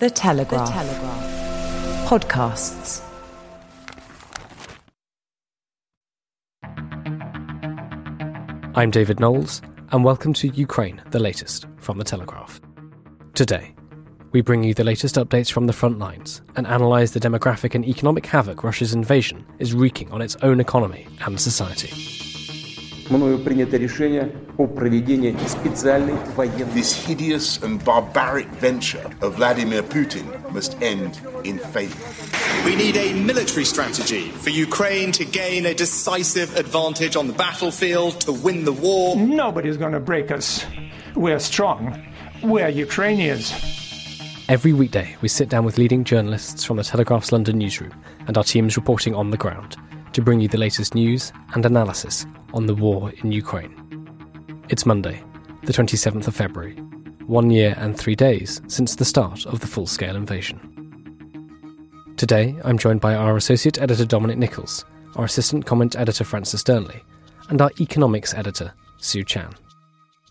The Telegraph. The Telegraph. Podcasts. I'm David Knowles, and welcome to Ukraine, the latest from The Telegraph. Today, we bring you the latest updates from the front lines and analyse the demographic and economic havoc Russia's invasion is wreaking on its own economy and society. This hideous and barbaric venture of Vladimir Putin must end in failure. We need a military strategy for Ukraine to gain a decisive advantage on the battlefield, to win the war. Nobody's going to break us. We're strong. We're Ukrainians. Every weekday, we sit down with leading journalists from the Telegraph's London newsroom and our teams reporting on the ground to bring you the latest news and analysis on the war in Ukraine. It's Monday, the 27th of February, one year and three days since the start of the full scale invasion. Today, I'm joined by our Associate Editor Dominic Nicholls, our Assistant Comment Editor Francis Dearnley, and our Economics Editor Szu Chan.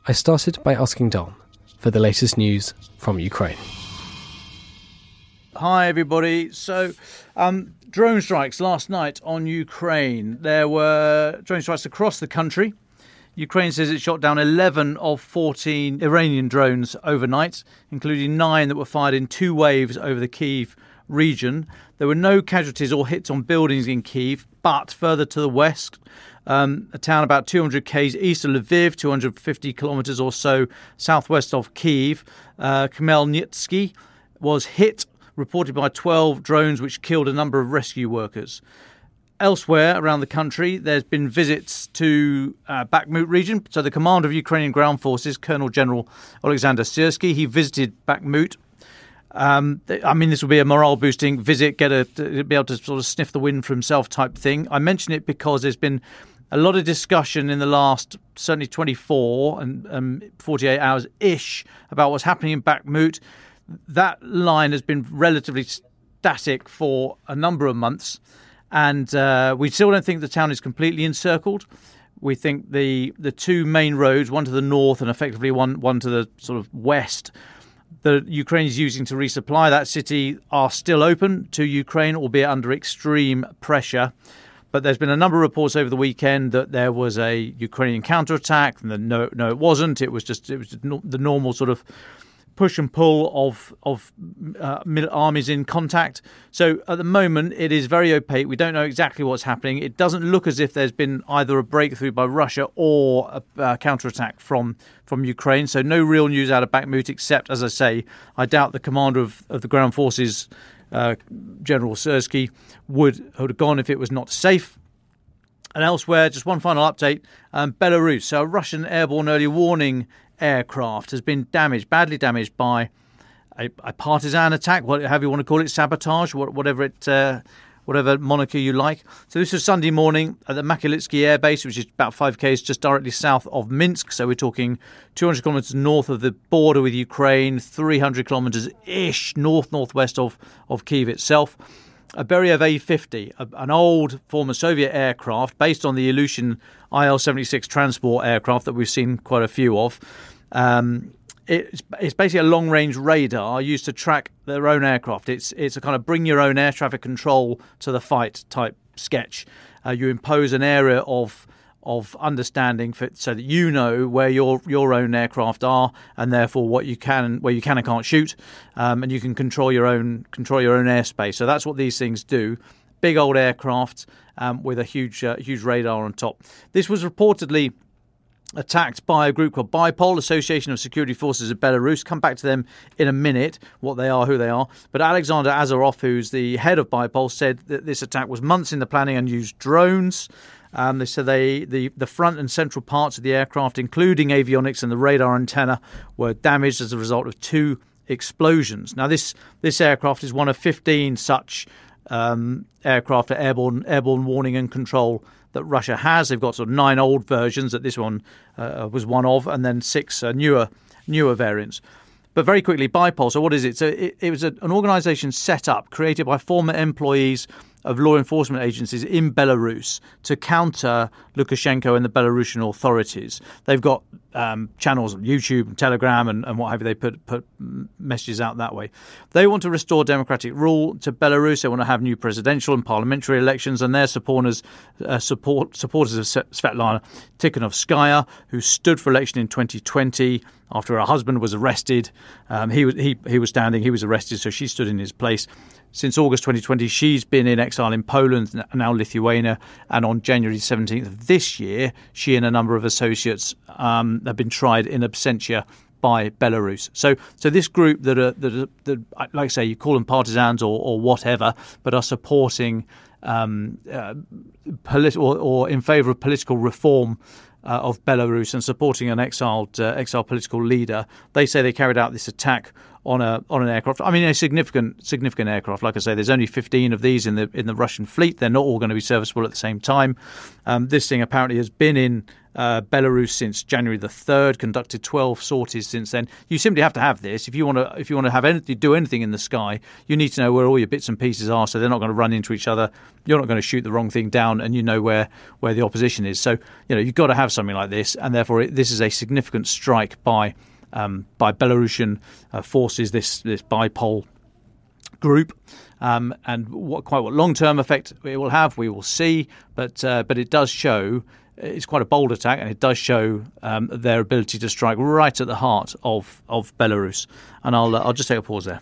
I started by asking Dom for the latest news from Ukraine. Hi, everybody. So, um, drone strikes last night on Ukraine. There were drone strikes across the country. Ukraine says it shot down 11 of 14 Iranian drones overnight, including nine that were fired in two waves over the Kiev region. There were no casualties or hits on buildings in Kiev, but further to the west, um, a town about 200 k's east of Lviv, 250 kilometres or so southwest of Kiev, uh, Khmelnytsky was hit reported by 12 drones which killed a number of rescue workers. Elsewhere around the country, there's been visits to uh, Bakhmut region. So the commander of Ukrainian ground forces, Colonel General Alexander Syrsky, he visited Bakhmut. Um, I mean, this will be a morale boosting visit, get a be able to sort of sniff the wind for himself type thing. I mention it because there's been a lot of discussion in the last certainly 24 and um, 48 hours ish about what's happening in Bakhmut that line has been relatively static for a number of months, and uh, we still don't think the town is completely encircled. We think the the two main roads, one to the north and effectively one one to the sort of west, the Ukraine is using to resupply that city are still open to Ukraine, albeit under extreme pressure. But there's been a number of reports over the weekend that there was a Ukrainian counterattack, and no, no, it wasn't. It was just it was the normal sort of push and pull of of uh, armies in contact. So at the moment, it is very opaque. We don't know exactly what's happening. It doesn't look as if there's been either a breakthrough by Russia or a, a counterattack from from Ukraine. So no real news out of Bakhmut, except as I say, I doubt the commander of, of the ground forces, uh, General would would have gone if it was not safe. And elsewhere, just one final update um, Belarus. So, a Russian airborne early warning aircraft has been damaged, badly damaged by a, a partisan attack, whatever you want to call it, sabotage, whatever it. Uh, whatever moniker you like. So this was Sunday morning at the Makiivsky Air Base, which is about 5 k's just directly south of Minsk. So we're talking 200 kilometres north of the border with Ukraine, 300 kilometres ish north northwest of of Kiev itself. A Beriev A-50, an old former Soviet aircraft based on the Ilyushin IL-76 transport aircraft that we've seen quite a few of. Um, it's, it's basically a long range radar used to track their own aircraft. It's it's a kind of bring your own air traffic control to the fight type sketch. Uh, you impose an area of of understanding for, so that you know where your your own aircraft are and therefore what you can where you can and can't shoot, um, and you can control your own control your own airspace. So that's what these things do. Big old aircraft um, with a huge uh, huge radar on top. This was reportedly attacked by a group called BYPOL, Association of Security Forces of Belarus. Come back to them in a minute, what they are, who they are. But Alexander Azarov, who's the head of BYPOL, said that this attack was months in the planning and used drones. Um, they said they the, the front and central parts of the aircraft, including avionics and the radar antenna, were damaged as a result of two explosions. Now, this this aircraft is one of 15 such um, aircraft for airborne airborne warning and control that Russia has. They've got sort of nine old versions that this one uh, was one of, and then six uh, newer newer variants. But very quickly, BYPOL. So what is it? So it, it was a, an organisation set up, created by former employees of law enforcement agencies in Belarus to counter Lukashenko and the Belarusian authorities. They've got um, channels YouTube and Telegram and, and, what have you. They put put messages out that way. They want to restore democratic rule to Belarus. They want to have new presidential and parliamentary elections, and their supporters uh, support supporters of Svetlana Tikhanovskaya, who stood for election in 2020 after her husband was arrested. Um, he was he he was standing. He was arrested, so she stood in his place. Since August 2020, she's been in exile in Poland, now Lithuania, and on January 17th of this year, she and a number of associates um, have been tried in absentia by Belarus. So, so this group that are that, are, that like I say, you call them partisans or, or whatever, but are supporting um, uh, or in favour of political reform uh, of Belarus and supporting an exiled uh, exiled political leader. They say they carried out this attack on a on an aircraft. I mean, a significant significant aircraft. Like I say, there's only 15 of these in the in the Russian fleet. They're not all going to be serviceable at the same time. Um, this thing apparently has been in uh, Belarus since January the third. Conducted 12 sorties since then. You simply have to have this if you want to if you want to have anything do anything in the sky. You need to know where all your bits and pieces are, so they're not going to run into each other. You're not going to shoot the wrong thing down, and you know where where the opposition is. So you know you've got to have something like this, and therefore it, this is a significant strike by um, by Belarusian uh, forces, this this BYPOL group. Um, and what quite what long term effect it will have, we will see. But uh, but it does show it's quite a bold attack, and it does show um, their ability to strike right at the heart of of Belarus. And I'll uh, I'll just take a pause there.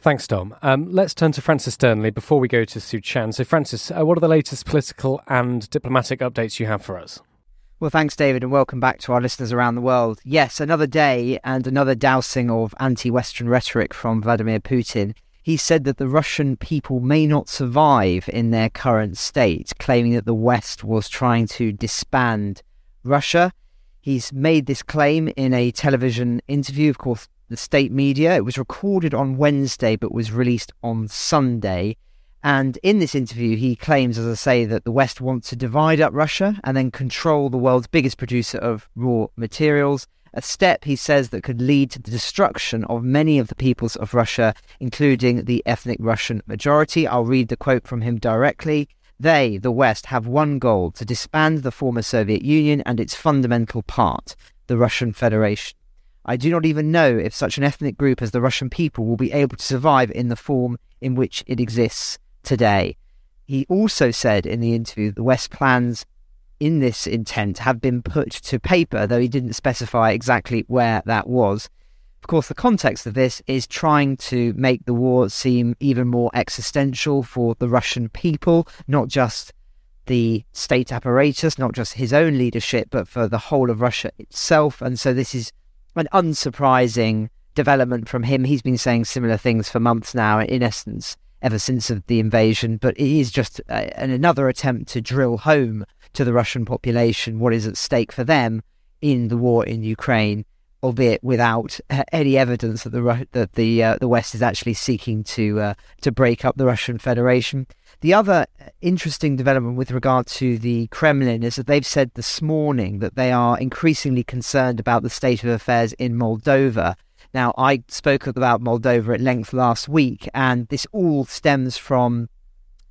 Thanks, Dom. Um, let's turn to Francis Dearnley before we go to Szu Chan. So, Francis, uh, what are the latest political and diplomatic updates you have for us? Well, thanks, David, and welcome back to our listeners around the world. Yes, another day and another dousing of anti Western rhetoric from Vladimir Putin. He said that the Russian people may not survive in their current state, claiming that the West was trying to disband Russia. He's made this claim in a television interview, of course, the state media. It was recorded on Wednesday but was released on Sunday. And in this interview, he claims, as I say, that the West wants to divide up Russia and then control the world's biggest producer of raw materials. A step, he says, that could lead to the destruction of many of the peoples of Russia, including the ethnic Russian majority. I'll read the quote from him directly. They, the West, have one goal to disband the former Soviet Union and its fundamental part, the Russian Federation. I do not even know if such an ethnic group as the Russian people will be able to survive in the form in which it exists today. He also said in the interview the West plans in this intent have been put to paper, though he didn't specify exactly where that was. Of course, the context of this is trying to make the war seem even more existential for the Russian people, not just the state apparatus, not just his own leadership, but for the whole of Russia itself. And so this is an unsurprising development from him. He's been saying similar things for months now, in essence, ever since of the invasion, but it is just a, another attempt to drill home to the Russian population what is at stake for them in the war in Ukraine, albeit without uh, any evidence that the that the uh, the West is actually seeking to uh, to break up the Russian Federation. The other interesting development with regard to the Kremlin is that they've said this morning that they are increasingly concerned about the state of affairs in Moldova now, I spoke about Moldova at length last week, and this all stems from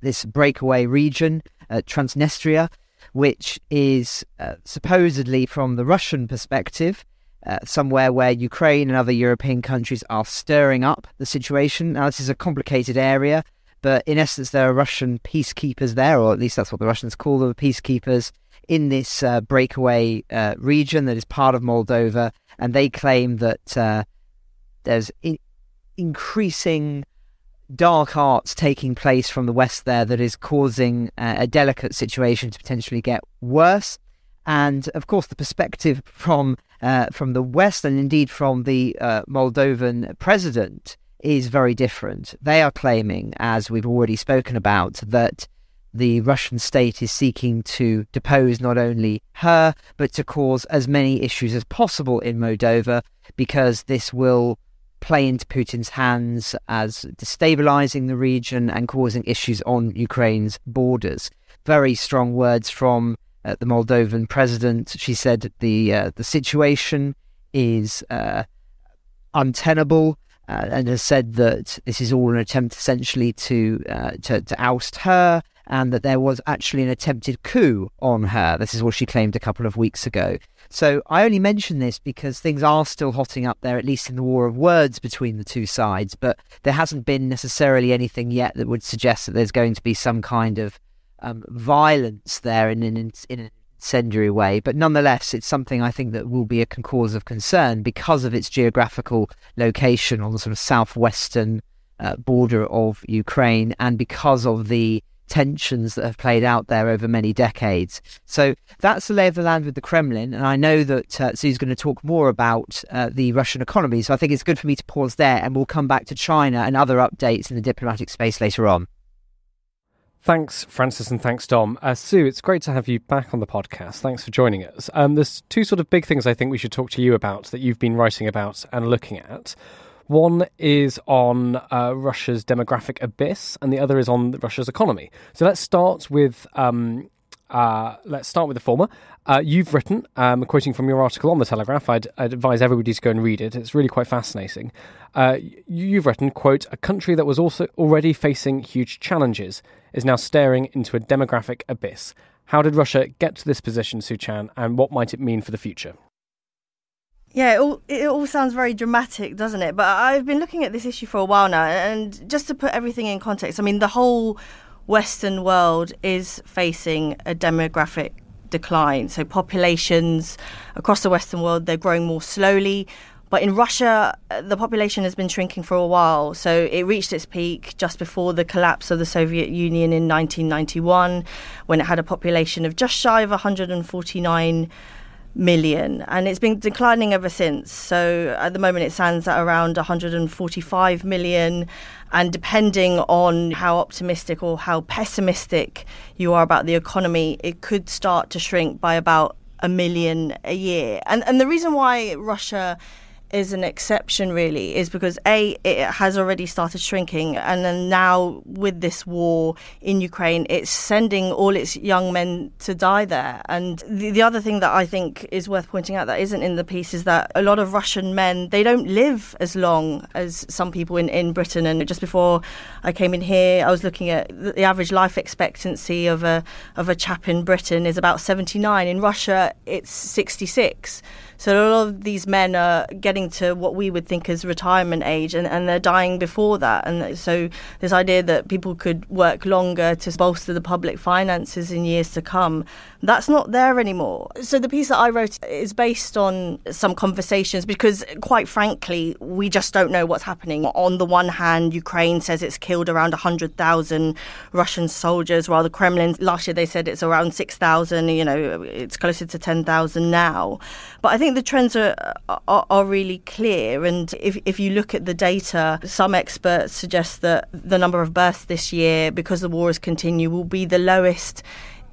this breakaway region, uh, Transnistria, which is uh, supposedly, from the Russian perspective, uh, somewhere where Ukraine and other European countries are stirring up the situation. Now, this is a complicated area, but in essence, there are Russian peacekeepers there, or at least that's what the Russians call them, peacekeepers in this uh, breakaway uh, region that is part of Moldova, and they claim that uh, there's in- increasing dark arts taking place from the west there that is causing uh, a delicate situation to potentially get worse. And of course, the perspective from uh, from the west and indeed from the uh, Moldovan president is very different. They are claiming, as we've already spoken about, that the Russian state is seeking to depose not only her, but to cause as many issues as possible in Moldova, because this will play into Putin's hands as destabilizing the region and causing issues on Ukraine's borders. Very strong words from uh, the Moldovan president. She said the uh, the situation is uh, untenable. Uh, and has said that this is all an attempt essentially to, uh, to to oust her, and that there was actually an attempted coup on her. This is what she claimed a couple of weeks ago. So I only mention this because things are still hotting up there, at least in the war of words between the two sides. But there hasn't been necessarily anything yet that would suggest that there's going to be some kind of um, violence there in an, in an incendiary way. But nonetheless, it's something I think that will be a cause of concern because of its geographical location on the sort of southwestern uh, border of Ukraine and because of the tensions that have played out there over many decades. So that's the lay of the land with the Kremlin. And I know that uh, Szu's going to talk more about uh, the Russian economy. So I think it's good for me to pause there and we'll come back to China and other updates in the diplomatic space later on. Thanks, Francis, and thanks, Dom. Uh, Szu, it's great to have you back on the podcast. Thanks for joining us. Um, there's two sort of big things I think we should talk to you about that you've been writing about and looking at. One is on uh, Russia's demographic abyss, and the other is on Russia's economy. So let's start with um, uh, let's start with the former. Uh, you've written, um, quoting from your article on the Telegraph. I'd, I'd, advise everybody to go and read it. It's really quite fascinating. Uh, you've written, "quote A country that was also already facing huge challenges is now staring into a demographic abyss. How did Russia get to this position, Szu Chan, and what might it mean for the future?" Yeah, it all, it all sounds very dramatic, doesn't it? But I've been looking at this issue for a while now, and just to put everything in context, I mean, the whole Western world is facing a demographic decline. So populations across the Western world, they're growing more slowly. But in Russia, uh, the population has been shrinking for a while. So it reached its peak just before the collapse of the Soviet Union in 1991, when it had a population of just shy of 149 million and it's been declining ever since. So at the moment it stands at around 145 million and depending on how optimistic or how pessimistic you are about the economy it could start to shrink by about a million a year. And and the reason why Russia is an exception really is because a it has already started shrinking and then now with this war in Ukraine it's sending all its young men to die there. And the, the other thing that I think is worth pointing out that isn't in the piece is that a lot of Russian men they don't live as long as some people in, in Britain. And just before I came in here I was looking at the average life expectancy of a of a chap in Britain is about 79 in Russia it's 66 so a lot of these men are getting to what we would think as retirement age and, and they're dying before that. And so this idea that people could work longer to bolster the public finances in years to come, that's not there anymore. So the piece that I wrote is based on some conversations because quite frankly, we just don't know what's happening. On the one hand, Ukraine says it's killed around 100,000 Russian soldiers, while the Kremlin, last year they said it's around 6,000, you know, it's closer to 10,000 now. But I think the trends are, are, are really clear, and if if you look at the data, some experts suggest that the number of births this year, because the war is continue, will be the lowest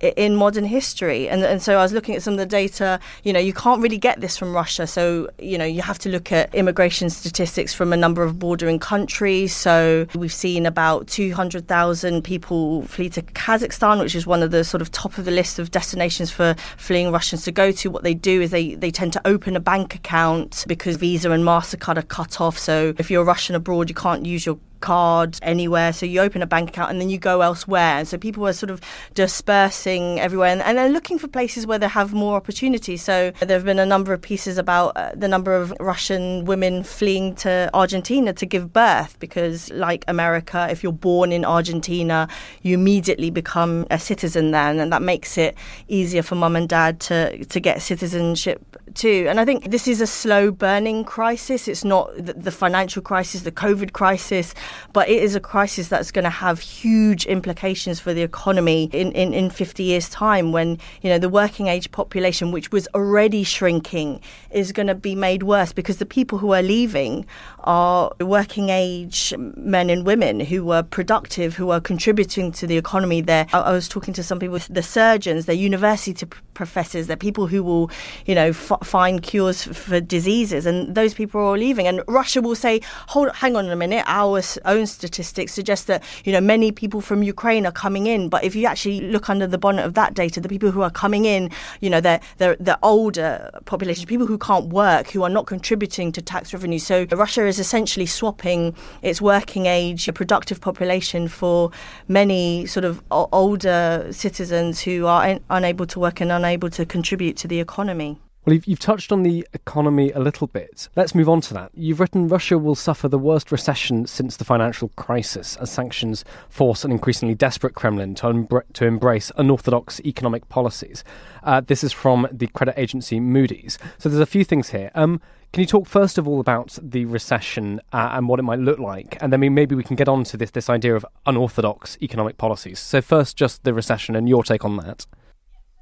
in modern history. And, and so I was looking at some of the data. You know, you can't really get this from Russia. So, you know, you have to look at immigration statistics from a number of bordering countries. So we've seen about 200,000 people flee to Kazakhstan, which is one of the sort of top of the list of destinations for fleeing Russians to go to. What they do is they, they tend to open a bank account because Visa and MasterCard are cut off. So if you're Russian abroad, you can't use your card anywhere. So you open a bank account and then you go elsewhere. And so people are sort of dispersing everywhere and, and then looking for places where they have more opportunity. So there have been a number of pieces about uh, the number of Russian women fleeing to Argentina to give birth because, like America, if you're born in Argentina, you immediately become a citizen there, and that makes it easier for mum and dad to to get citizenship too. And I think this is a slow burning crisis. It's not the, the financial crisis, the COVID crisis, but it is a crisis that's going to have huge implications for the economy in, in, in 50 years' time when, you know, the working age population, which was already shrinking, is going to be made worse because the people who are leaving are working age men and women who were productive, who are contributing to the economy there. I, I was talking to some people, the surgeons, the university professors, they're people who will, you know, find cures for diseases, and those people are all leaving. And Russia will say, "Hold, hang on a minute. Our own statistics suggest that you know many people from Ukraine are coming in, but if you actually look under the bonnet of that data, the people who are coming in, you know, they're they're, they're older population, people who can't work, who are not contributing to tax revenue. So Russia is essentially swapping its working age, productive population for many sort of older citizens who are un- unable to work and unable to contribute to the economy. Well, you've, you've, touched on the economy a little bit. Let's move on to that. You've written Russia will suffer the worst recession since the financial crisis as sanctions force an increasingly desperate Kremlin to, to embrace unorthodox economic policies. Uh, this is from the credit agency Moody's. So there's a few things here. Um, can you talk first of all about the recession uh, and what it might look like, and then maybe we can get on to this this idea of unorthodox economic policies. So first, just the recession and your take on that.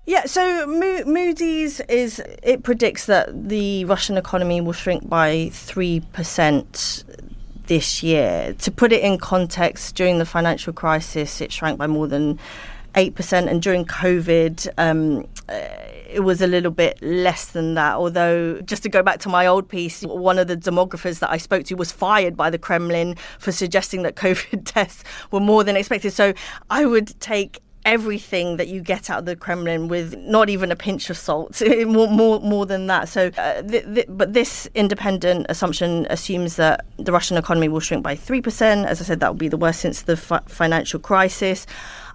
Yeah, so Mo- Moody's is it predicts that the Russian economy will shrink by three percent this year. To put it in context, during the financial crisis, it shrank by more than eight percent, and during COVID. Um, uh, it was a little bit less than that. Although, just to go back to my old piece, one of the demographers that I spoke to was fired by the Kremlin for suggesting that COVID tests were more than expected. So I would take everything that you get out of the Kremlin with not even a pinch of salt, more more more than that. So, uh, th- th- but this independent assumption assumes that the Russian economy will shrink by three percent. As I said, that will be the worst since the fi- financial crisis.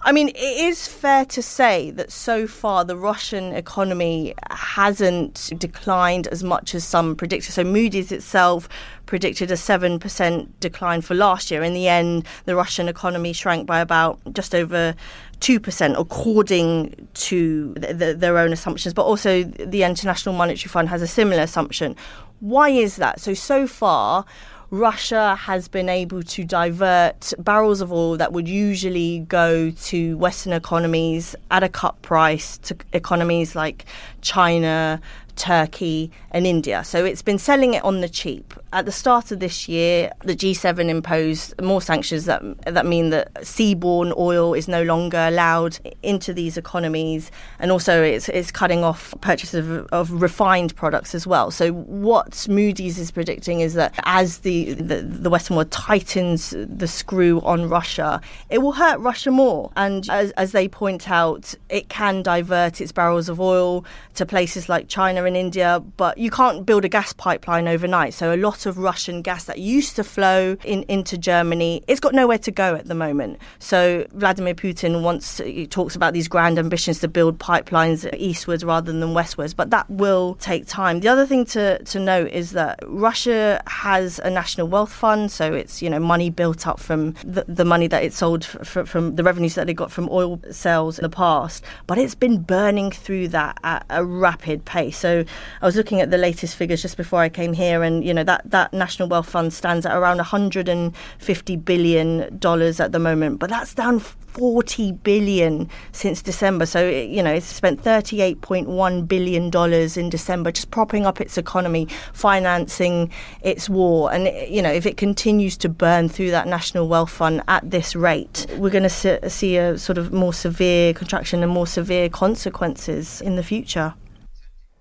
I mean, it is fair to say that so far the Russian economy hasn't declined as much as some predicted. So Moody's itself predicted a 7% decline for last year. In the end, the Russian economy shrank by about just over 2% according to the, the, their own assumptions, but also the International Monetary Fund has a similar assumption. Why is that? So, so far, Russia has been able to divert barrels of oil that would usually go to Western economies at a cut price to economies like China, Turkey, and India. So it's been selling it on the cheap. At the start of this year, the G7 imposed more sanctions that that mean that seaborne oil is no longer allowed into these economies, and also it's, it's cutting off purchases of, of refined products as well. So what Moody's is predicting is that as the, the, the Western world tightens the screw on Russia, it will hurt Russia more. And as, as they point out, it can divert its barrels of oil to places like China and India, but you can't build a gas pipeline overnight. So a lot of Russian gas that used to flow in, into Germany, it's got nowhere to go at the moment. So Vladimir Putin wants he talks about these grand ambitions to build pipelines eastwards rather than westwards, but that will take time. The other thing to, to note is that Russia has a national wealth fund, so it's you know money built up from the, the money that it sold f- from the revenues that it got from oil sales in the past, but it's been burning through that at a rapid pace. So I was looking at the latest figures just before I came here, and you know that that national wealth fund stands at around 150 billion dollars at the moment, but that's down 40 billion since December. So you know it's spent 38.1 billion dollars in December just propping up its economy, financing its war, and you know if it continues to burn through that national wealth fund at this rate, we're going to see a sort of more severe contraction and more severe consequences in the future.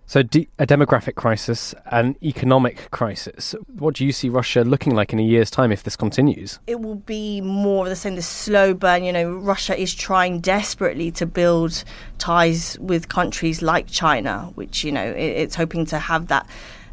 So, a demographic crisis, an economic crisis. What do you see Russia looking like in a year's time if this continues? It will be more of the same, the slow burn. You know, Russia is trying desperately to build ties with countries like China, which, you know, it, it's hoping to have that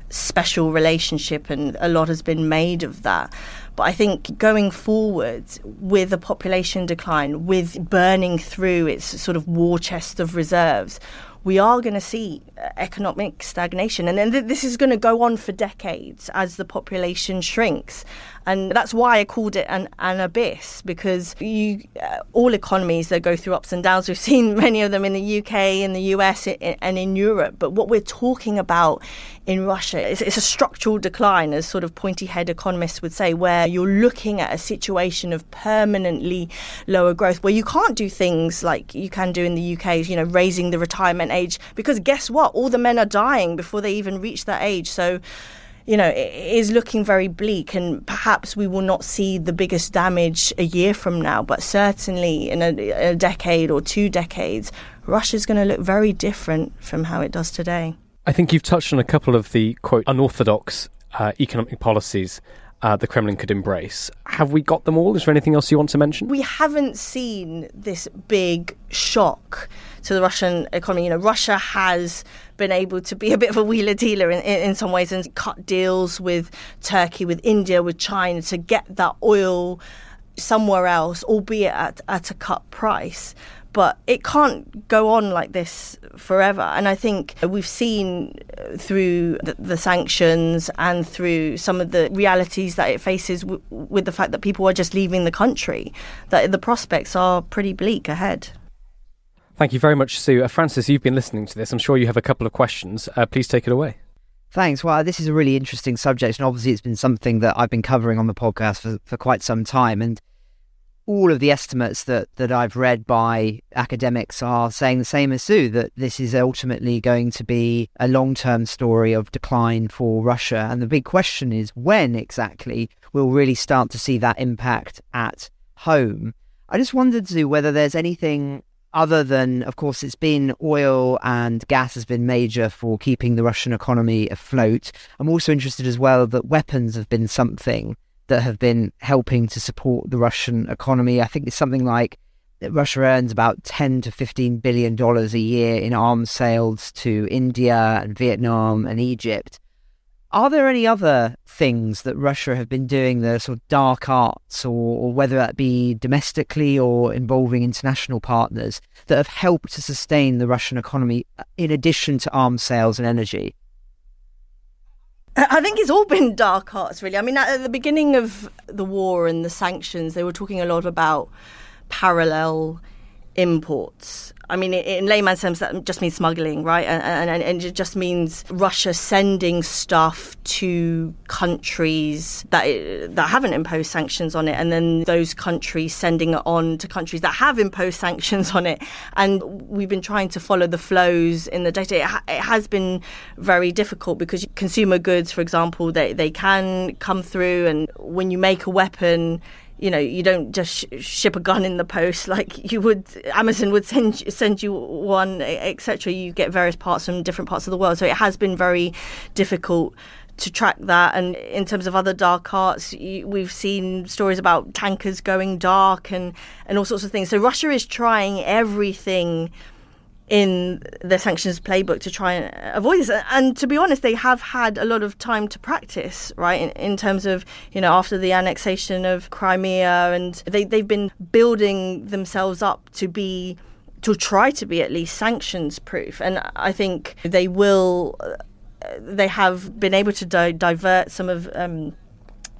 special relationship, and a lot has been made of that. But I think going forward with a population decline, with burning through its sort of war chest of reserves, we are going to see uh, economic stagnation. And then th- this is going to go on for decades as the population shrinks. And that's why I called it an, an abyss, because you, uh, all economies that go through ups and downs, we've seen many of them in the UK, in the US, and in Europe. But what we're talking about in Russia is it's a structural decline, as sort of pointy head economists would say, where you're looking at a situation of permanently lower growth, where you can't do things like you can do in the UK, you know, raising the retirement age, because guess what? All the men are dying before they even reach that age. So, you know, it is looking very bleak, and perhaps we will not see the biggest damage a year from now, but certainly in a, a decade or two decades, Russia's going to look very different from how it does today. I think you've touched on a couple of the quote unorthodox uh, economic policies uh, the Kremlin could embrace. Have we got them all? Is there anything else you want to mention? We haven't seen this big shock to the Russian economy. You know, Russia has been able to be a bit of a wheeler dealer in, in, in some ways and cut deals with Turkey, with India, with China to get that oil somewhere else, albeit at, at a cut price but it can't go on like this forever. And I think we've seen uh, through the, the sanctions and through some of the realities that it faces w- with the fact that people are just leaving the country, that the prospects are pretty bleak ahead. Thank you very much, Szu. Uh, Francis, you've been listening to this. I'm sure you have a couple of questions. Uh, please take it away. Thanks. Well, this is a really interesting subject, and obviously, it's been something that I've been covering on the podcast for, for quite some time. And all of the estimates that, that I've read by academics are saying the same as Szu that this is ultimately going to be a long term story of decline for Russia. And the big question is when exactly we'll really start to see that impact at home. I just wondered, Szu, whether there's anything other than, of course, it's been oil and gas has been major for keeping the Russian economy afloat. I'm also interested as well that weapons have been something that have been helping to support the Russian economy. I think it's something like Russia earns about 10 to 15 billion dollars a year in arms sales to India and Vietnam and Egypt. Are there any other things that Russia have been doing, the sort of dark arts, or, or, whether that be domestically or involving international partners, that have helped to sustain the Russian economy uh, in addition to arms sales and energy? I think it's all been dark arts, really. I mean, at the beginning of the war and the sanctions, they were talking a lot about parallel imports I mean, in layman's terms, that just means smuggling, right? And, and, and, it just means Russia sending stuff to countries that that haven't imposed sanctions on it, and then those countries sending it on to countries that have imposed sanctions on it. And we've been trying to follow the flows in the data. It, ha- it has been very difficult because consumer goods, for example, they they can come through, and when you make a weapon you know you don't just sh- ship a gun in the post like you would amazon would send send you one etc you get various parts from different parts of the world. So it has been very difficult to track that. And in terms of other dark arts we've seen stories about tankers going dark and and all sorts of things. So russia is trying everything in the sanctions playbook to try and avoid this. And to be honest, they have had a lot of time to practice, right? In, in, terms of, you know, after the annexation of Crimea, and they, they've been building themselves up to be, to try to be at least sanctions proof. And I think they will, they have been able to di- divert some of, um,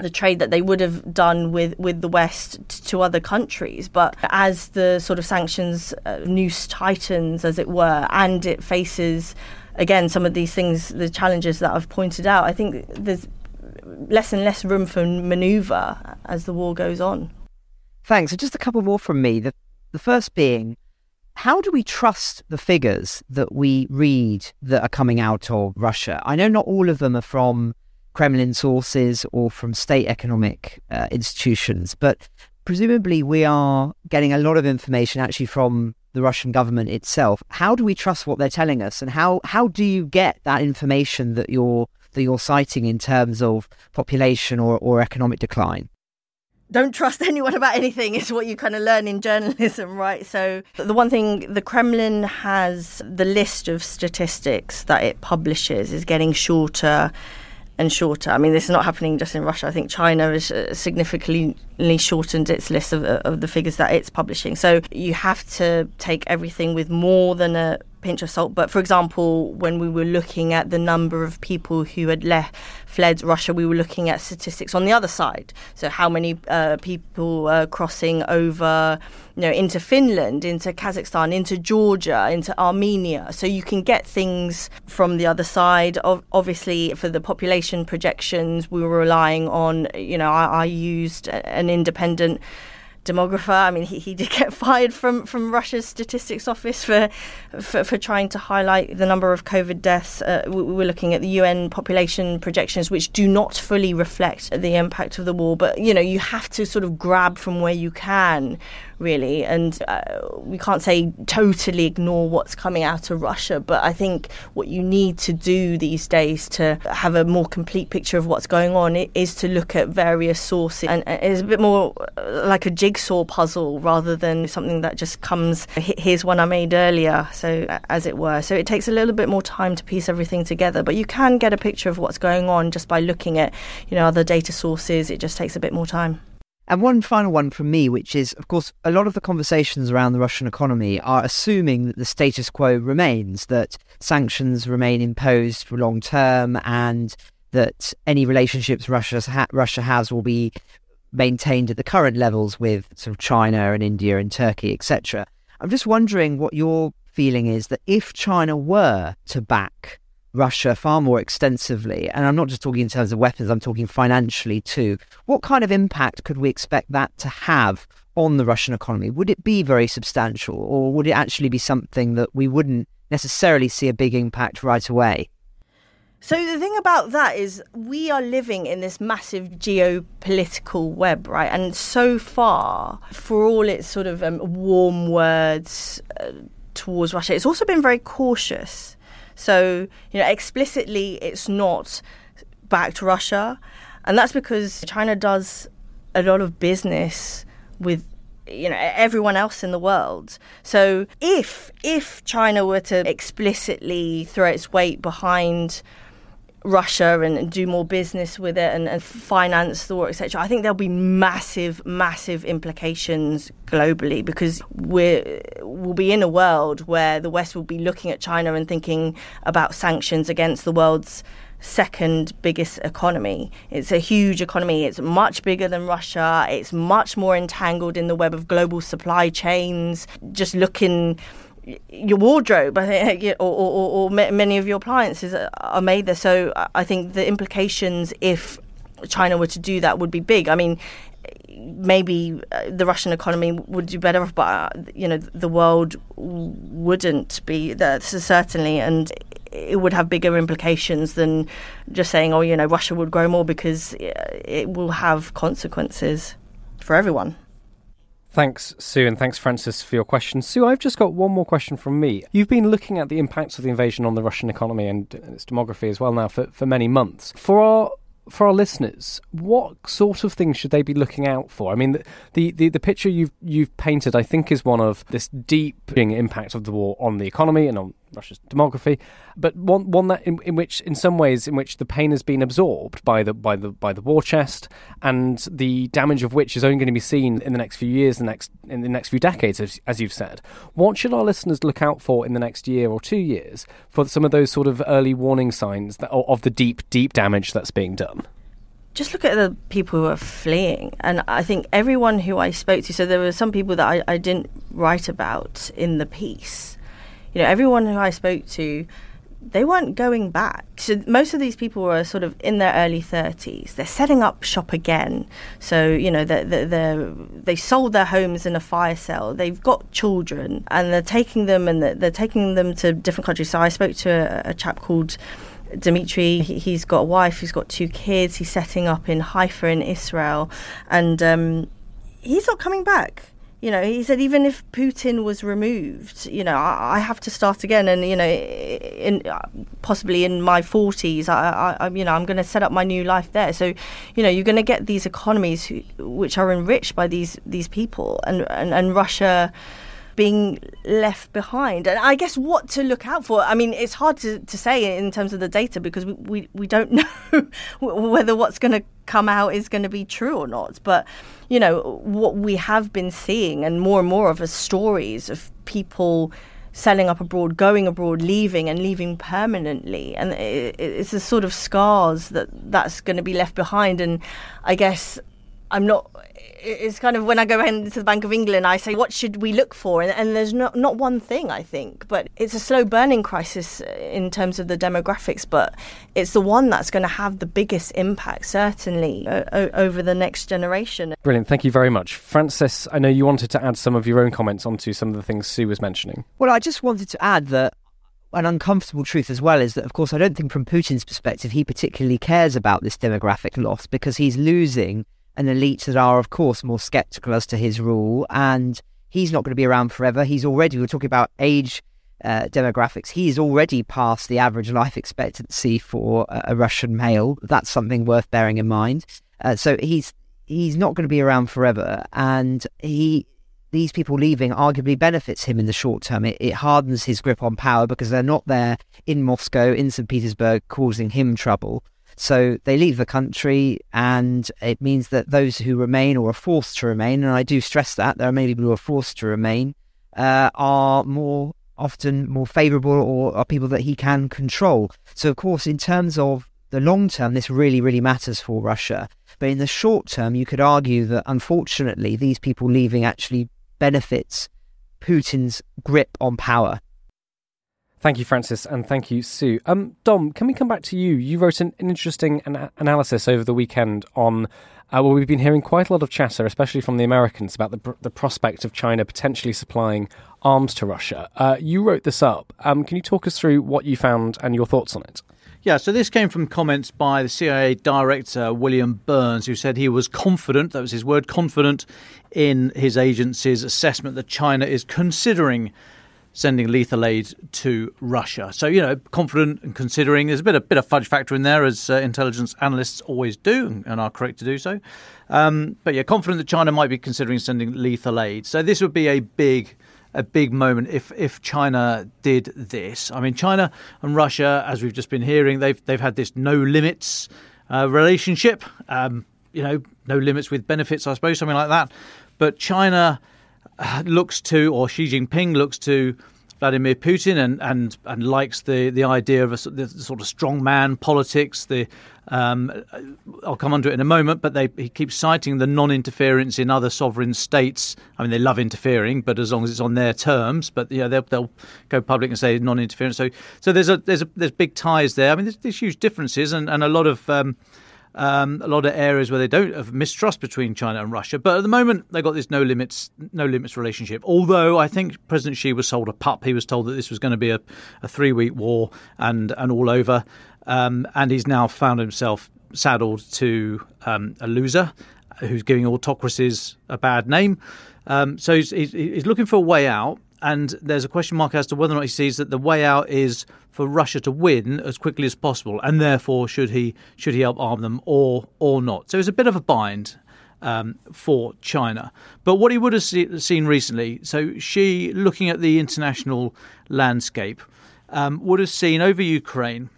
the trade that they would have done with, with the West t- to other countries. But as the sort of sanctions uh, noose tightens, as it were, and it faces, again, some of these things, the challenges that I've pointed out, I think there's less and less room for manoeuvre as the war goes on. Thanks. So just a couple more from me. The, the first being, how do we trust the figures that we read that are coming out of Russia? I know not all of them are from Kremlin sources or from state economic uh, institutions. But presumably, we are getting a lot of information actually from the Russian government itself. How do we trust what they're telling us, and how how do you get that information that you're that you're citing in terms of population or, or economic decline? don't trust anyone about anything is what you kind of learn in journalism, right? So, the one thing the Kremlin has the list of statistics that it publishes is getting shorter and shorter. I mean, this is not happening just in Russia. I think China has uh, significantly shortened its list of, of the figures that it's publishing. So you have to take everything with more than a pinch of salt. But for example, when we were looking at the number of people who had left, fled Russia, we were looking at statistics on the other side. So how many uh, people uh, crossing over, you know, into Finland, into Kazakhstan, into Georgia, into Armenia. So you can get things from the other side. Obviously, for the population projections, we were relying on, you know, I, I used an independent demographer. I mean, he, he did get fired from, from Russia's statistics office for, for, for trying to highlight the number of COVID deaths. Uh, we, we're looking at the UN population projections, which do not fully reflect the impact of the war. But you know, you have to sort of grab from where you can really. And uh, we can't say totally ignore what's coming out of Russia, but I think what you need to do these days to have a more complete picture of what's going on is to look at various sources. And it's a bit more uh, like a jigsaw puzzle rather than something that just comes, here's one I made earlier, so as it were. So it takes a little bit more time to piece everything together, but you can get a picture of what's going on just by looking at, you know, other data sources. It just takes a bit more time. And one final one from me, which is, of course, a lot of the conversations around the Russian economy are assuming that the status quo remains, that sanctions remain imposed for long term, and that any relationships Russia ha- Russia has will be maintained at the current levels with sort of China and India and Turkey, etc. I'm just wondering what your feeling is that if China were to back Russia far more extensively, and I'm not just talking in terms of weapons, I'm talking financially too. What kind of impact could we expect that to have on the Russian economy? Would it be very substantial, or would it actually be something that we wouldn't necessarily see a big impact right away? So the thing about that is we are living in this massive geopolitical web, right? And so far, for all its sort of um, warm words uh, towards Russia, it's also been very cautious. So, you know, explicitly it's not backed Russia. And that's because China does a lot of business with you know everyone else in the world. So if if China were to explicitly throw its weight behind Russia and, and, do more business with it and, and finance the war, etc. I think there'll be massive, massive implications globally because we will be in a world where the West will be looking at China and thinking about sanctions against the world's second biggest economy. It's a huge economy. It's much bigger than Russia. It's much more entangled in the web of global supply chains. Just looking your wardrobe, I think, or, or, or, many of your appliances are made there. So I think the implications if China were to do that would be big. I mean, maybe uh, the Russian economy would do better, but uh, you know the world wouldn't be. That's certainly, and it would have bigger implications than just saying, "Oh, you know, Russia would grow more," because it will have consequences for everyone. Thanks, Szu, and thanks, Francis, for your question. Szu, I've just got one more question from me. You've been looking at the impacts of the invasion on the Russian economy and its demography as well now for, for many months. For our for our listeners, what sort of things should they be looking out for? I mean, the, the, the, the, picture you've you've painted, I think, is one of this deep impact of the war on the economy and on Russia's demography, but one one that in, in which, in some ways, in which the pain has been absorbed by the by the by the war chest, and the damage of which is only going to be seen in the next few years, the next in the next few decades, as, as you've said. What should our listeners look out for in the next year or two years for some of those sort of early warning signs that, of the deep deep damage that's being done? just look at the people who are fleeing. And I think everyone who I spoke to, so there were some people that I, I didn't write about in the piece. You know, everyone who I spoke to, they weren't going back. So most of these people were sort of in their early 30s. They're setting up shop again. So, you know, they're, they're, they sold their homes in a fire sale. They've got children and they're taking them and they're, they're taking them to different countries. So I spoke to a, a chap called Dimitri, he's got a wife, he's got two kids, he's setting up in Haifa in Israel, and um, he's not coming back. You know, he said even if Putin was removed, you know, I, I have to start again, and you know, in possibly in my forties, I, I, you know, I'm going to set up my new life there. So, you know, you're going to get these economies who, which are enriched by these these people, and and, and Russia being left behind. And I guess what to look out for. I mean, it's hard to, to say in terms of the data because we, we, we don't know whether what's going to come out is going to be true or not. But, you know, what we have been seeing and more and more of are stories of people selling up abroad, going abroad, leaving, and leaving permanently. And it's the sort of scars that that's going to be left behind. And I guess I'm not it's kind of when I go into the Bank of England, I say, what should we look for? And, and, there's not, not one thing, I think, but it's a slow burning crisis in terms of the demographics, but it's the one that's going to have the biggest impact, certainly, o- over the next generation. Brilliant. Thank you very much. Francis, I know you wanted to add some of your own comments onto some of the things Szu was mentioning. Well, I just wanted to add that an uncomfortable truth as well is that, of course, I don't think from Putin's perspective he particularly cares about this demographic loss because he's losing an elite that are, of course, more skeptical as to his rule. And he's not going to be around forever. He's already, we are talking about age uh, demographics, he's already past the average life expectancy for a, a Russian male. That's something worth bearing in mind. Uh, so he's he's not going to be around forever, and he these people leaving arguably benefits him in the short term. It, it hardens his grip on power because they're not there in Moscow, in St. Petersburg, causing him trouble. So they leave the country, and it means that those who remain or are forced to remain, and I do stress that there are many people who are forced to remain, uh, are more often more favourable or are people that he can control. So, of course, in terms of the long term, this really, really matters for Russia. But in the short term, you could argue that unfortunately, these people leaving actually benefits Putin's grip on power. Thank you, Francis, and thank you, Szu. Um, Dom, can we come back to you? You wrote an, an interesting an- analysis over the weekend on. Uh, well, we've been hearing quite a lot of chatter, especially from the Americans, about the, pr- the prospect of China potentially supplying arms to Russia. Uh, you wrote this up. Um, can you talk us through what you found and your thoughts on it? Yeah, so this came from comments by the CIA director, William Burns, who said he was confident, that was his word, confident in his agency's assessment that China is considering sending lethal aid to Russia. So, you know, confident and considering. There's a bit, a bit of fudge factor in there, as uh, intelligence analysts always do and are correct to do so. Um, but yeah, confident that China might be considering sending lethal aid. So this would be a big a big moment if if China did this. I mean, China and Russia, as we've just been hearing, they've they've had this no limits uh, relationship. Um, you know, no limits with benefits, I suppose, something like that. But China looks to, or Xi Jinping looks to Vladimir Putin and, and, and likes the, the idea of a the sort of strongman politics. The um, I'll come onto it in a moment, but they, he keeps citing the non-interference in other sovereign states. I mean, they love interfering, but as long as it's on their terms. But yeah, they'll, they'll go public and say non-interference. So so there's a there's a there's big ties there. I mean, there's, there's huge differences and, and a lot of um, um, a lot of areas where they don't have mistrust between China and Russia. But at the moment, they've got this no limits, no limits relationship. Although I think President Xi was sold a pup. He was told that this was going to be a, a three week war and and all over. Um, and he's now found himself saddled to um, a loser who's giving autocracies a bad name. Um, so he's, he's, he's looking for a way out and there's a question mark as to whether or not he sees that the way out is for Russia to win as quickly as possible, and therefore should he should he help arm them or or not. So it's a bit of a bind um, for China. But what he would have see, seen recently, so Xi, looking at the international landscape, um, would have seen over Ukraine.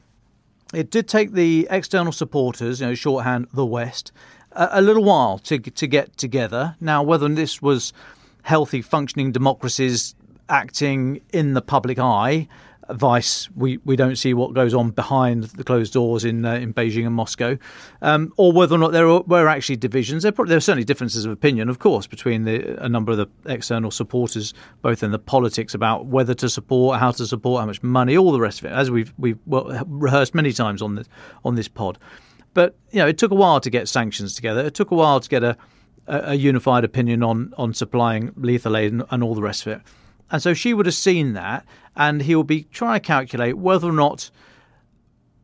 It did take the external supporters, you know, shorthand the West, a, a little while to to get together. Now, whether this was healthy, functioning democracies acting in the public eye. Vice, we, we don't see what goes on behind the closed doors in uh, in Beijing and Moscow, um, or whether or not there were actually divisions. There, probably, there are certainly differences of opinion, of course, between the, a number of the external supporters, both in the politics about whether to support, how to support, how much money, all the rest of it, as we've we've well, rehearsed many times on this on this pod. But you know, it took a while to get sanctions together. It took a while to get a, a unified opinion on on supplying lethal aid and, and all the rest of it. And so Xi would have seen that, and he will be trying to calculate whether or not,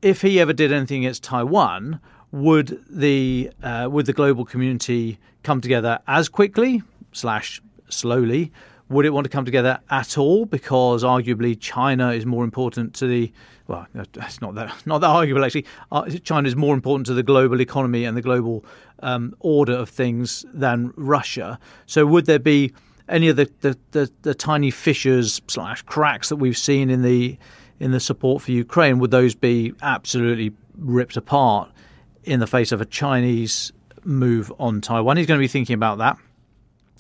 if he ever did anything against Taiwan, would the uh, would the global community come together as quickly slash slowly? Would it want to come together at all? Because arguably China is more important to the well, that's not that not that arguable actually. Uh, China is more important to the global economy and the global um, order of things than Russia. So would there be any of the, the, the, the tiny fissures slash cracks that we've seen in the in the support for Ukraine would those be absolutely ripped apart in the face of a Chinese move on Taiwan? He's going to be thinking about that.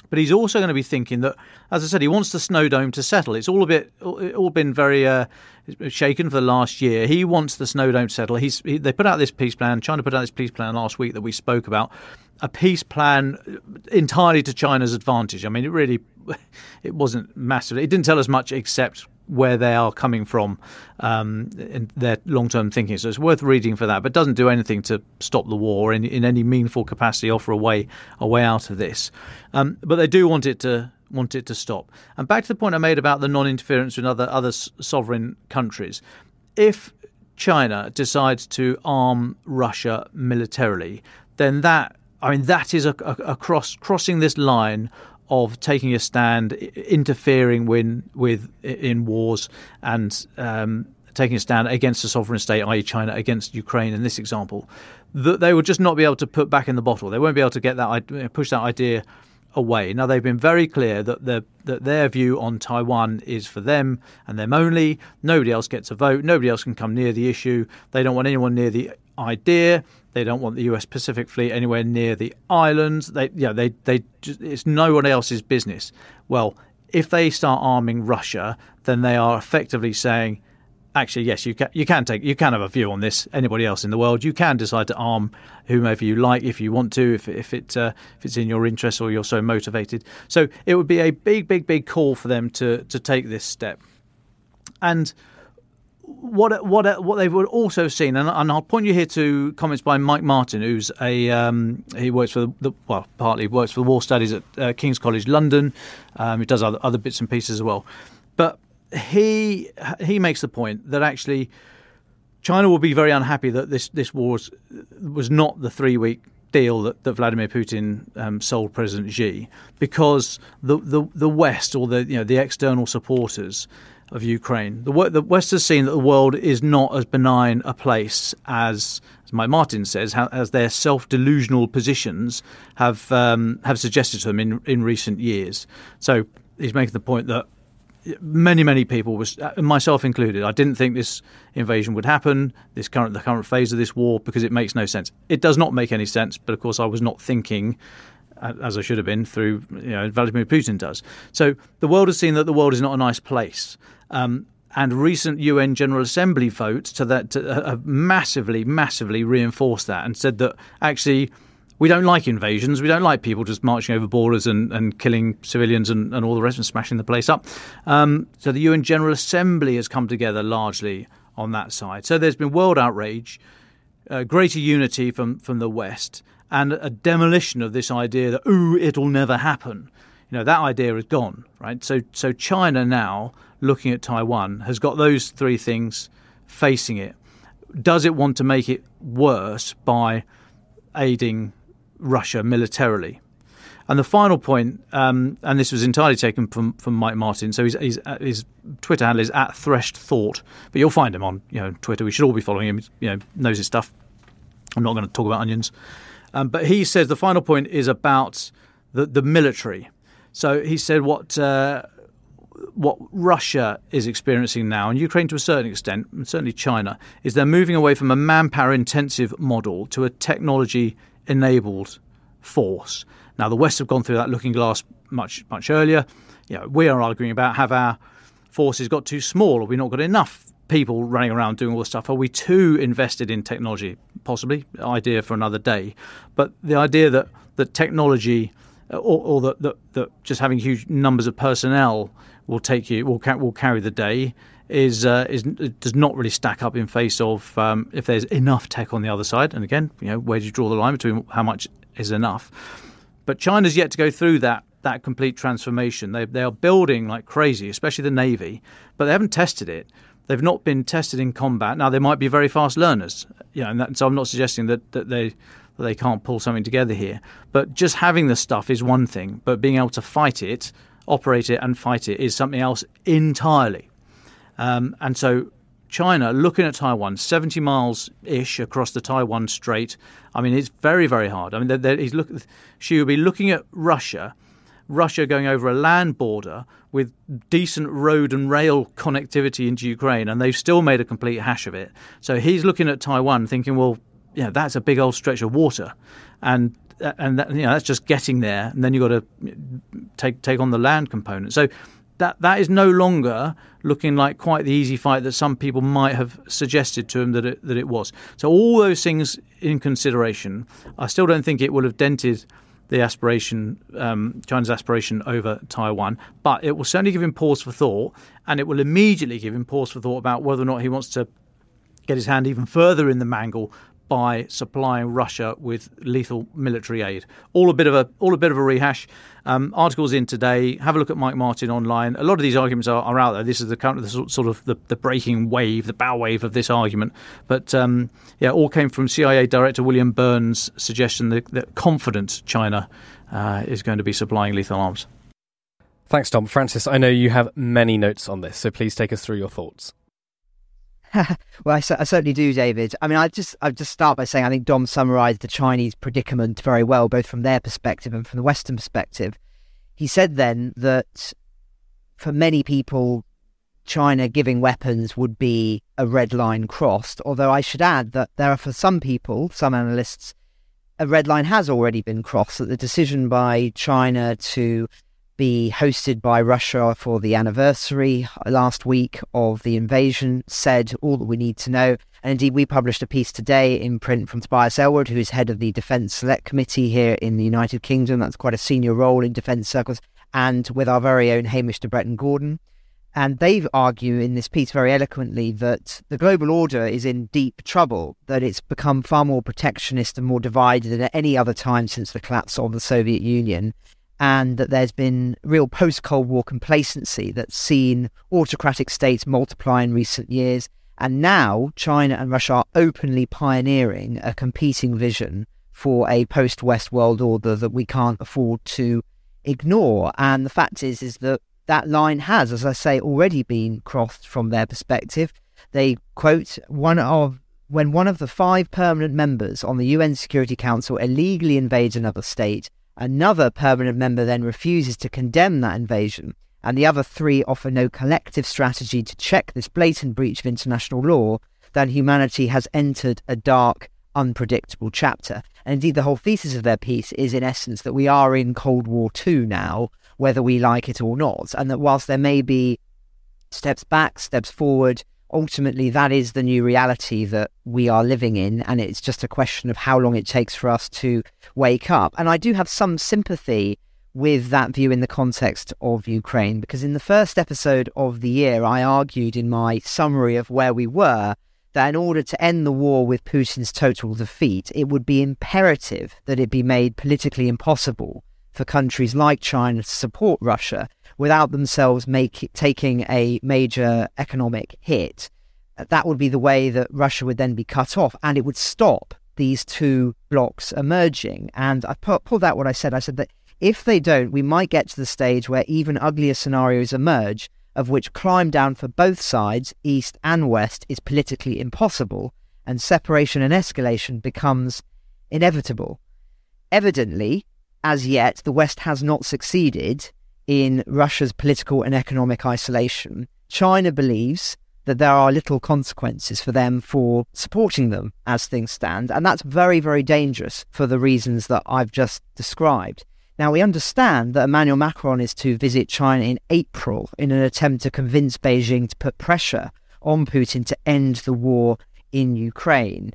But he's also going to be thinking that, as I said, he wants the snow dome to settle. It's all a bit, all been very uh, shaken for the last year. He wants the snow dome to settle. He's, he, they put out this peace plan. China put out this peace plan last week that we spoke about. A peace plan entirely to China's advantage. I mean, it really, it wasn't massive. It didn't tell us much except where they are coming from um, in their long-term thinking. So it's worth reading for that, but doesn't do anything to stop the war in, in any meaningful capacity, offer a way a way out of this. Um, but they do want it to want it to stop. And back to the point I made about the non-interference with other other sovereign countries. If China decides to arm Russia militarily, then that I mean that is a, a, a cross crossing this line of taking a stand, interfering with, with in wars, and um, taking a stand against a sovereign state, i.e., China, against Ukraine in this example, that they would just not be able to put back in the bottle. They won't be able to get that push that idea away. Now they've been very clear that the, that their view on Taiwan is for them and them only. Nobody else gets a vote. Nobody else can come near the issue. They don't want anyone near the idea. They don't want the U.S. Pacific Fleet anywhere near the islands. They, yeah, they, they, just, it's no one else's business. Well, if they start arming Russia, then they are effectively saying, actually, yes, you can, you can take, you can have a view on this. Anybody else in the world, you can decide to arm whomever you like if you want to, if if it uh, if it's in your interest or you're so motivated. So it would be a big, big, big call for them to to take this step, and what what what they've also seen, and, and, I'll point you here to comments by Mike Martin, who's a um, he works for the well, partly works for the War Studies at uh, King's College London. Um, he does other other bits and pieces as well, but he he makes the point that actually China will be very unhappy that this this war was, was not the three week deal that, that Vladimir Putin um, sold President Xi because the, the the West or the you know the external supporters of Ukraine. The, the West has seen that the world is not as benign a place as, as Mike Martin says, how, as their self-delusional positions have um, have suggested to them in in recent years. So he's making the point that many many people was uh, myself included i didn't think this invasion would happen this current the current phase of this war because it makes no sense it does not make any sense but of course i was not thinking as i should have been through you know vladimir putin does so the world has seen that the world is not a nice place um, and recent UN General Assembly votes to that to, uh, have massively, massively reinforced that and said that actually we don't like invasions. We don't like people just marching over borders and, and killing civilians and, and all the rest and smashing the place up. Um, so the UN General Assembly has come together largely on that side. So there's been world outrage, uh, greater unity from, from the West, and a demolition of this idea that, ooh, it'll never happen. You know, that idea is gone, right? So, so China now looking at Taiwan has got those three things facing it. Does it want to make it worse by aiding Russia militarily? And the final point, um, and this was entirely taken from, from Mike Martin. So he's, he's, uh, his Twitter handle is at Threshed Thought, but you'll find him on you know Twitter. We should all be following him. You know, knows his stuff. I'm not going to talk about onions, um, but he says the final point is about the the military. So he said what uh, what Russia is experiencing now, and Ukraine to a certain extent, and certainly China, is they're moving away from a manpower intensive model to a technology enabled force. Now, the West have gone through that looking glass much, much earlier. You know, we are arguing about have our forces got too small? Or we not got enough people running around doing all this stuff? Are we too invested in technology? Possibly, idea for another day. But the idea that, that technology or, or that, that, that just having huge numbers of personnel will take you will will carry the day is uh, is does not really stack up in face of um, if there's enough tech on the other side. And again, you know, where do you draw the line between how much is enough? But China's yet to go through that that complete transformation. They they are building like crazy, especially the navy, but they haven't tested it. They've not been tested in combat. Now they might be very fast learners, you know, that, so I'm not suggesting that that they that they can't pull something together here. But just having the stuff is one thing, but being able to fight it operate it and fight it is something else entirely. Um, and so China, looking at Taiwan, 70 miles ish across the Taiwan Strait, I mean, it's very, very hard. I mean, they're, they're, look, Xi will be looking at Russia Russia going over a land border with decent road and rail connectivity into Ukraine, and they've still made a complete hash of it. So he's looking at Taiwan, thinking, well, yeah, that's a big old stretch of water, and and that, you know that's just getting there, and then you've got to take take on the land component. So that that is no longer looking like quite the easy fight that some people might have suggested to him that it, that it was. So all those things in consideration, I still don't think it will have dented the aspiration, um, China's aspiration over Taiwan, but it will certainly give him pause for thought, and it will immediately give him pause for thought about whether or not he wants to get his hand even further in the mangle by supplying Russia with lethal military aid. All a bit of a all a bit of a rehash. Um, articles in today. Have a look at Mike Martin online. A lot of these arguments are, are out there. This is the of the sort of the, the breaking wave, the bow wave of this argument. But um, yeah, all came from CIA Director William Burns' suggestion that, that confident China uh, is going to be supplying lethal arms. Thanks, Dom. Francis, I know you have many notes on this, so please take us through your thoughts. well, I, I, certainly do, David. I mean, I just I just start by saying I think Dom summarised the Chinese predicament very well, both from their perspective and from the Western perspective. He said then that for many people, China giving weapons would be a red line crossed. Although I should add that there are for some people, some analysts, a red line has already been crossed. That the decision by China to be hosted by Russia for the anniversary last week of the invasion, said all that we need to know. And indeed, we published a piece today in print from Tobias Ellwood, who is head of the Defence Select Committee here in the United Kingdom. That's quite a senior role in defence circles, and with our very own Hamish de Bretton Gordon. And they argue in this piece very eloquently that the global order is in deep trouble, that it's become far more protectionist and more divided than at any other time since the collapse of the Soviet Union and that there's been real post Cold War complacency that's seen autocratic states multiply in recent years. And now China and Russia are openly pioneering a competing vision for a post West world order that we can't afford to ignore. And the fact is, is that that line has, as I say, already been crossed from their perspective. They quote one of when one of the five permanent members on the UN Security Council illegally invades another state, Another permanent member then refuses to condemn that invasion, and the other three offer no collective strategy to check this blatant breach of international law, then humanity has entered a dark, unpredictable chapter. And indeed, the whole thesis of their piece is, in essence, that we are in Cold War II now, whether we like it or not, and that whilst there may be steps back, steps forward, ultimately that is the new reality that we are living in and it's just a question of how long it takes for us to wake up. And i do have some sympathy with that view in the context of ukraine because in the first episode of the year i argued in my summary of where we were that in order to end the war with putin's total defeat it would be imperative that it be made politically impossible for countries like china to support russia without themselves make, taking a major economic hit. Uh, that would be the way that Russia would then be cut off, and it would stop these two blocks emerging. And I pulled out what I said. I said that if they don't, we might get to the stage where even uglier scenarios emerge, of which climb down for both sides, east and west, is politically impossible, and separation and escalation becomes inevitable. Evidently, as yet, the West has not succeeded in Russia's political and economic isolation, China believes that there are little consequences for them for supporting them as things stand. And that's very, very dangerous for the reasons that I've just described. Now, we understand that Emmanuel Macron is to visit China in April in an attempt to convince Beijing to put pressure on Putin to end the war in Ukraine.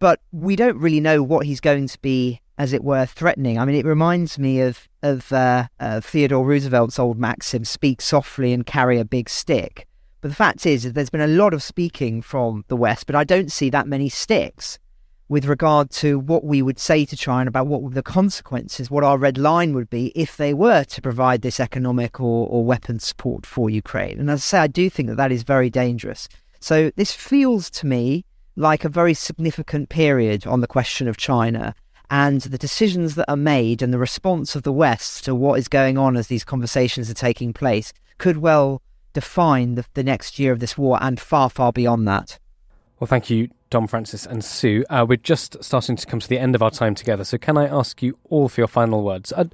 But we don't really know what he's going to be as it were, threatening. I mean, it reminds me of of uh, uh, Theodore Roosevelt's old maxim: "Speak softly and carry a big stick." But the fact is, that there's been a lot of speaking from the West, but I don't see that many sticks with regard to what we would say to China about what the consequences, what our red line would be if they were to provide this economic or, or weapons support for Ukraine. And as I say, I do think that that is very dangerous. So this feels to me like a very significant period on the question of China and the decisions that are made and the response of the West to what is going on as these conversations are taking place could well define the, the next year of this war and far, far beyond that. Well, thank you, Dom Francis and Szu. Uh, we're just starting to come to the end of our time together, so can I ask you all for your final words? Uh,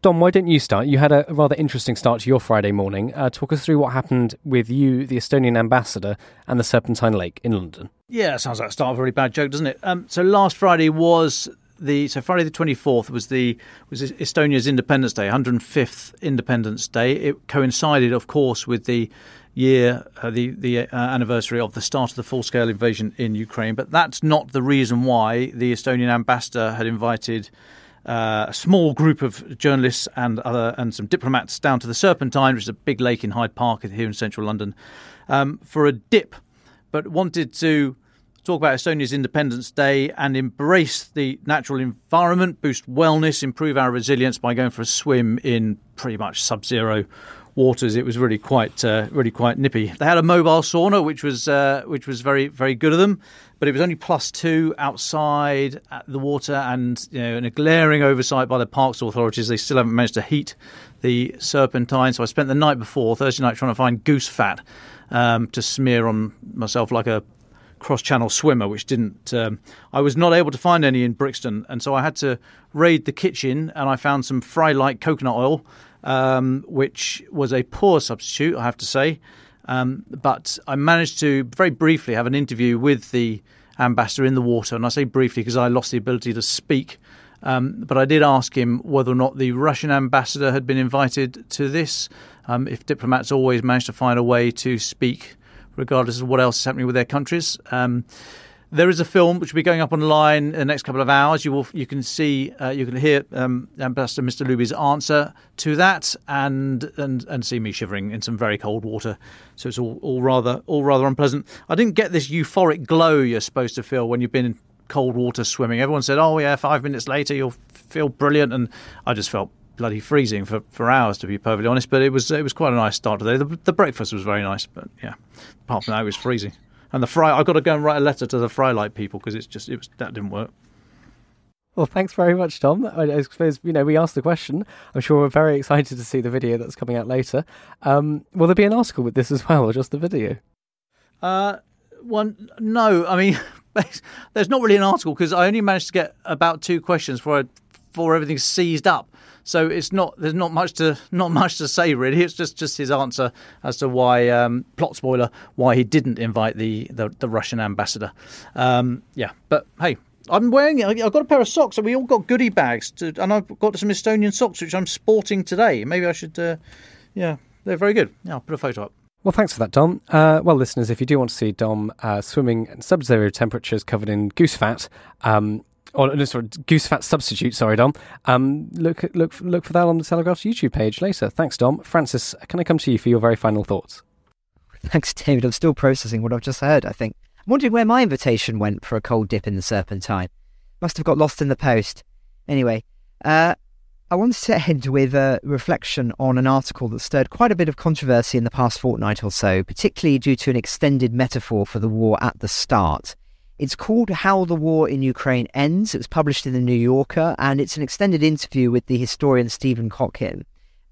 Dom, why don't you start? You had a rather interesting start to your Friday morning. Uh, talk us through what happened with you, the Estonian ambassador, and the Serpentine Lake in London. Yeah, sounds like the start of a really bad joke, doesn't it? Um, so last Friday was the so Friday the twenty fourth was the was Estonia's Independence Day, 105th Independence Day. It coincided, of course, with the year, uh, the the uh, anniversary of the start of the full scale invasion in Ukraine. But that's not the reason why the Estonian ambassador had invited uh, a small group of journalists and other and some diplomats down to the Serpentine, which is a big lake in Hyde Park here in central London, um, for a dip, but wanted to talk about Estonia's Independence Day and embrace the natural environment, boost wellness, improve our resilience by going for a swim in pretty much sub-zero waters. It was really quite uh, really quite nippy. They had a mobile sauna, which was uh, which was very very good of them, but it was only plus two outside at the water, and you know, in a glaring oversight by the parks authorities, they still haven't managed to heat the serpentine. So I spent the night before Thursday night trying to find goose fat um, to smear on myself like a cross-channel swimmer, which didn't. Um, I was not able to find any in Brixton, and so I had to raid the kitchen, and I found some Frylight coconut oil um, which was a poor substitute, I have to say. Um, but I managed to very briefly have an interview with the ambassador in the water, and I say briefly because I lost the ability to speak. Um, but I did ask him whether or not the Russian ambassador had been invited to this. Um, if diplomats always manage to find a way to speak, regardless of what else is happening with their countries. Um, there is a film which will be going up online in the next couple of hours. You will you can see uh, you can hear um, Ambassador Mr. Lubi's answer to that, and and and see me shivering in some very cold water. So it's all, all rather all rather unpleasant. I didn't get this euphoric glow you're supposed to feel when you've been in cold water swimming. Everyone said, "Oh yeah, five minutes later you'll feel brilliant," and I just felt bloody freezing for, for hours to be perfectly honest. But it was it was quite a nice start today. The, the breakfast was very nice, but yeah, apart from that, it was freezing. And the fry, I've got to go and write a letter to the Frylight people because it's just it was that didn't work. Well, thanks very much, Dom. I suppose you know we asked the question. I'm sure we're very excited to see the video that's coming out later. Um, will there be an article with this as well, or just the video? Uh, one, no. I mean, there's not really an article because I only managed to get about two questions before I, before everything's seized up. So it's not there's not much to not much to say really. It's just just his answer as to why um, plot spoiler why he didn't invite the the, the Russian ambassador. Um, yeah, but hey. I'm wearing. I've got a pair of socks, and we all got goodie bags, to, and I've got some Estonian socks which I'm sporting today. Maybe I should, uh, yeah, they're very good. Yeah, I'll put a photo up. Well, thanks for that, Dom. Uh, well, listeners, if you do want to see Dom uh, swimming in sub-zero temperatures covered in goose fat, um, or no, sorry, goose fat substitute. Sorry, Dom. Um, look, look, look for that on the Telegraph's YouTube page later. Thanks, Dom. Francis, can I come to you for your very final thoughts? Thanks, David. I'm still processing what I've just heard. I think I'm wondering where my invitation went for a cold dip in the Serpentine. Must have got lost in the post. Anyway, uh, I wanted to end with a reflection on an article that stirred quite a bit of controversy in the past fortnight or so, particularly due to an extended metaphor for the war at the start. It's called How the War in Ukraine Ends. It was published in the New Yorker, and it's an extended interview with the historian Stephen Kotkin.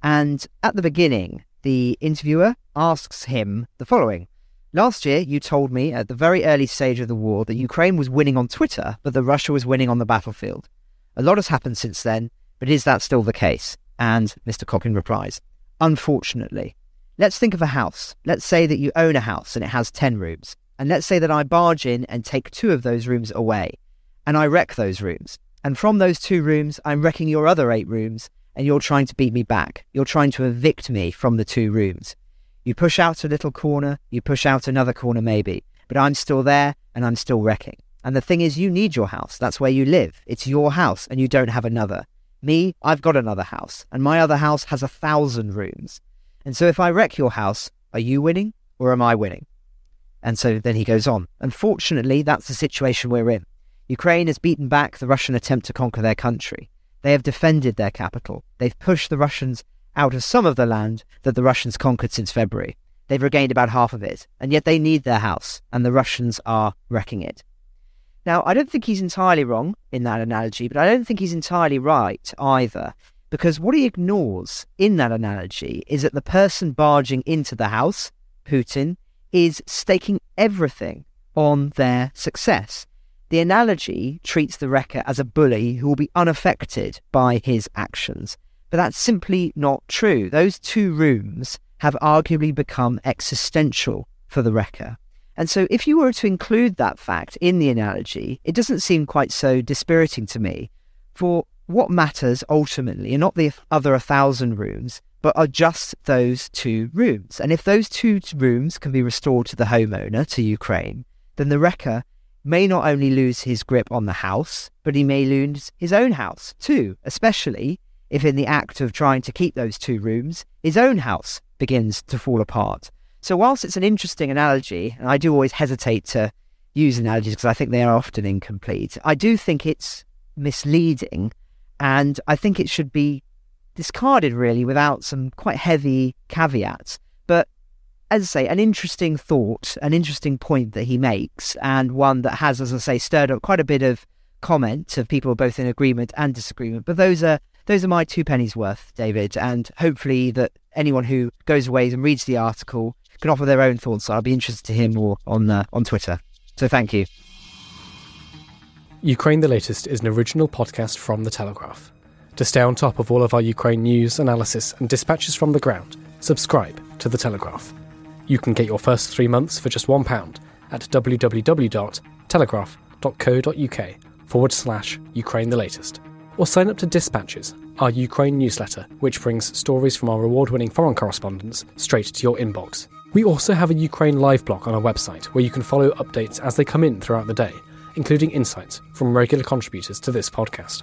And at the beginning, the interviewer asks him the following Last year, you told me at the very early stage of the war that Ukraine was winning on Twitter, but that Russia was winning on the battlefield. A lot has happened since then, but is that still the case? And Mr. Kotkin replies, Unfortunately. Let's think of a house. Let's say that you own a house and it has 10 rooms. And let's say that I barge in and take two of those rooms away, and I wreck those rooms. And from those two rooms, I'm wrecking your other eight rooms, and you're trying to beat me back. You're trying to evict me from the two rooms. You push out a little corner, you push out another corner maybe, but I'm still there and I'm still wrecking. And the thing is, you need your house. That's where you live. It's your house, and you don't have another. Me, I've got another house, and my other house has a thousand rooms. And so if I wreck your house, are you winning or am I winning? And so then he goes on. Unfortunately, that's the situation we're in. Ukraine has beaten back the Russian attempt to conquer their country. They have defended their capital. They've pushed the Russians out of some of the land that the Russians conquered since February. They've regained about half of it, and yet they need their house, and the Russians are wrecking it. Now, I don't think he's entirely wrong in that analogy, but I don't think he's entirely right either, because what he ignores in that analogy is that the person barging into the house, Putin, is staking everything on their success. The analogy treats the wrecker as a bully who will be unaffected by his actions. But that's simply not true. Those two rooms have arguably become existential for the wrecker. And so, if you were to include that fact in the analogy, it doesn't seem quite so dispiriting to me. For what matters ultimately are not the other 1,000 rooms, but are just those two rooms. And if those two rooms can be restored to the homeowner, to Ukraine, then the wrecker may not only lose his grip on the house, but he may lose his own house too, especially if in the act of trying to keep those two rooms, his own house begins to fall apart. So, whilst it's an interesting analogy, and I do always hesitate to use analogies because I think they are often incomplete, I do think it's misleading and I think it should be discarded really without some quite heavy caveats. But as I say, an interesting thought, an interesting point that he makes, and one that has, as I say, stirred up quite a bit of comment of people both in agreement and disagreement. But those are those are my two pennies worth, David, and hopefully that anyone who goes away and reads the article can offer their own thoughts. I'll be interested to hear more on uh, on Twitter. So thank you. Ukraine the Latest is an original podcast from The Telegraph. To stay on top of all of our Ukraine news, analysis, and dispatches from the ground, subscribe to The Telegraph. You can get your first three months for just £1 at www.telegraph.co.uk forward slash Ukraine the Latest. Or sign up to Dispatches, our Ukraine newsletter, which brings stories from our award winning foreign correspondents straight to your inbox. We also have a Ukraine live blog on our website where you can follow updates as they come in throughout the day, including insights from regular contributors to this podcast.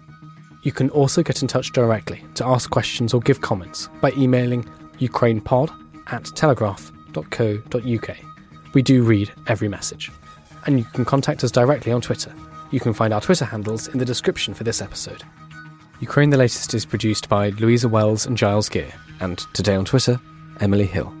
You can also get in touch directly to ask questions or give comments by emailing ukrainepod at telegraph.co.uk. We do read every message. And you can contact us directly on Twitter. You can find our Twitter handles in the description for this episode. Ukraine the Latest is produced by Louisa Wells and Giles Gear, and today on Twitter, Emily Hill.